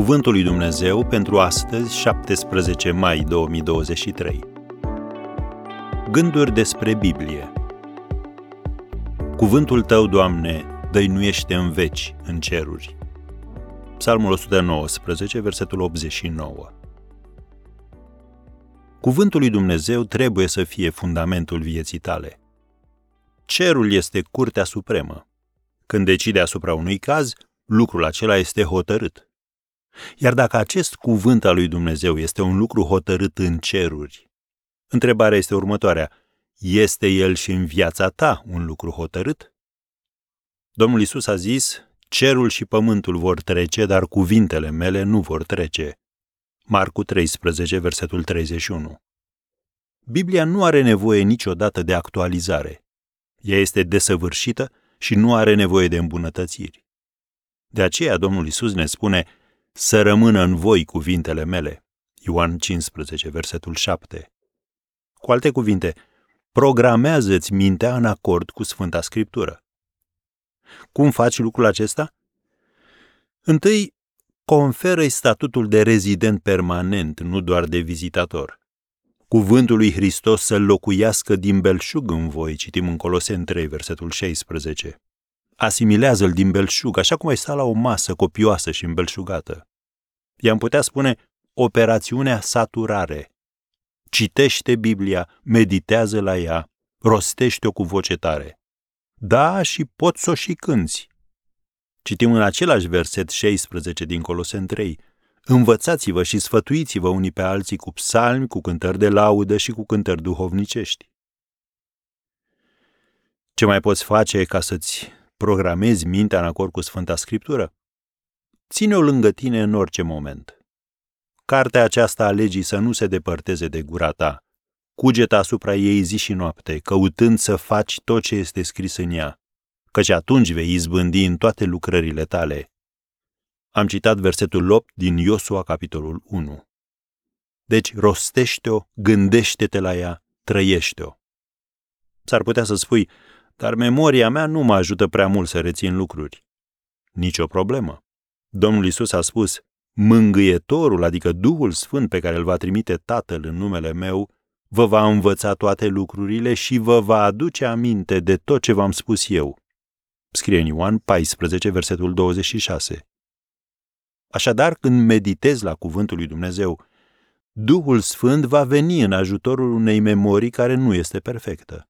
Cuvântul lui Dumnezeu pentru astăzi, 17 mai 2023. Gânduri despre Biblie. Cuvântul tău, Doamne, dăinuiește în veci, în ceruri. Psalmul 119, versetul 89. Cuvântul lui Dumnezeu trebuie să fie fundamentul vieții tale. Cerul este curtea supremă. Când decide asupra unui caz, lucrul acela este hotărât. Iar dacă acest cuvânt al lui Dumnezeu este un lucru hotărât în ceruri, întrebarea este următoarea. Este el și în viața ta un lucru hotărât? Domnul Isus a zis, cerul și pământul vor trece, dar cuvintele mele nu vor trece. Marcu 13, versetul 31. Biblia nu are nevoie niciodată de actualizare. Ea este desăvârșită și nu are nevoie de îmbunătățiri. De aceea Domnul Isus ne spune, să rămână în voi cuvintele mele. Ioan 15, versetul 7. Cu alte cuvinte, programează-ți mintea în acord cu Sfânta Scriptură. Cum faci lucrul acesta? Întâi, conferă statutul de rezident permanent, nu doar de vizitator. Cuvântul lui Hristos să locuiască din belșug în voi, citim în Coloseni 3, versetul 16 asimilează-l din belșug, așa cum ai sta la o masă copioasă și îmbelșugată. I-am putea spune operațiunea saturare. Citește Biblia, meditează la ea, rostește-o cu voce tare. Da, și poți să o și cânți. Citim în același verset 16 din Colosen 3. Învățați-vă și sfătuiți-vă unii pe alții cu psalmi, cu cântări de laudă și cu cântări duhovnicești. Ce mai poți face ca să-ți programezi mintea în acord cu Sfânta Scriptură? Ține-o lângă tine în orice moment. Cartea aceasta a legii să nu se depărteze de gura ta. Cugeta asupra ei zi și noapte, căutând să faci tot ce este scris în ea, căci atunci vei izbândi în toate lucrările tale. Am citat versetul 8 din Iosua, capitolul 1. Deci rostește-o, gândește-te la ea, trăiește-o. S-ar putea să spui, dar memoria mea nu mă ajută prea mult să rețin lucruri. Nici o problemă. Domnul Isus a spus, mângâietorul, adică Duhul Sfânt pe care îl va trimite Tatăl în numele meu, vă va învăța toate lucrurile și vă va aduce aminte de tot ce v-am spus eu. Scrie în Ioan 14, versetul 26. Așadar, când meditezi la cuvântul lui Dumnezeu, Duhul Sfânt va veni în ajutorul unei memorii care nu este perfectă.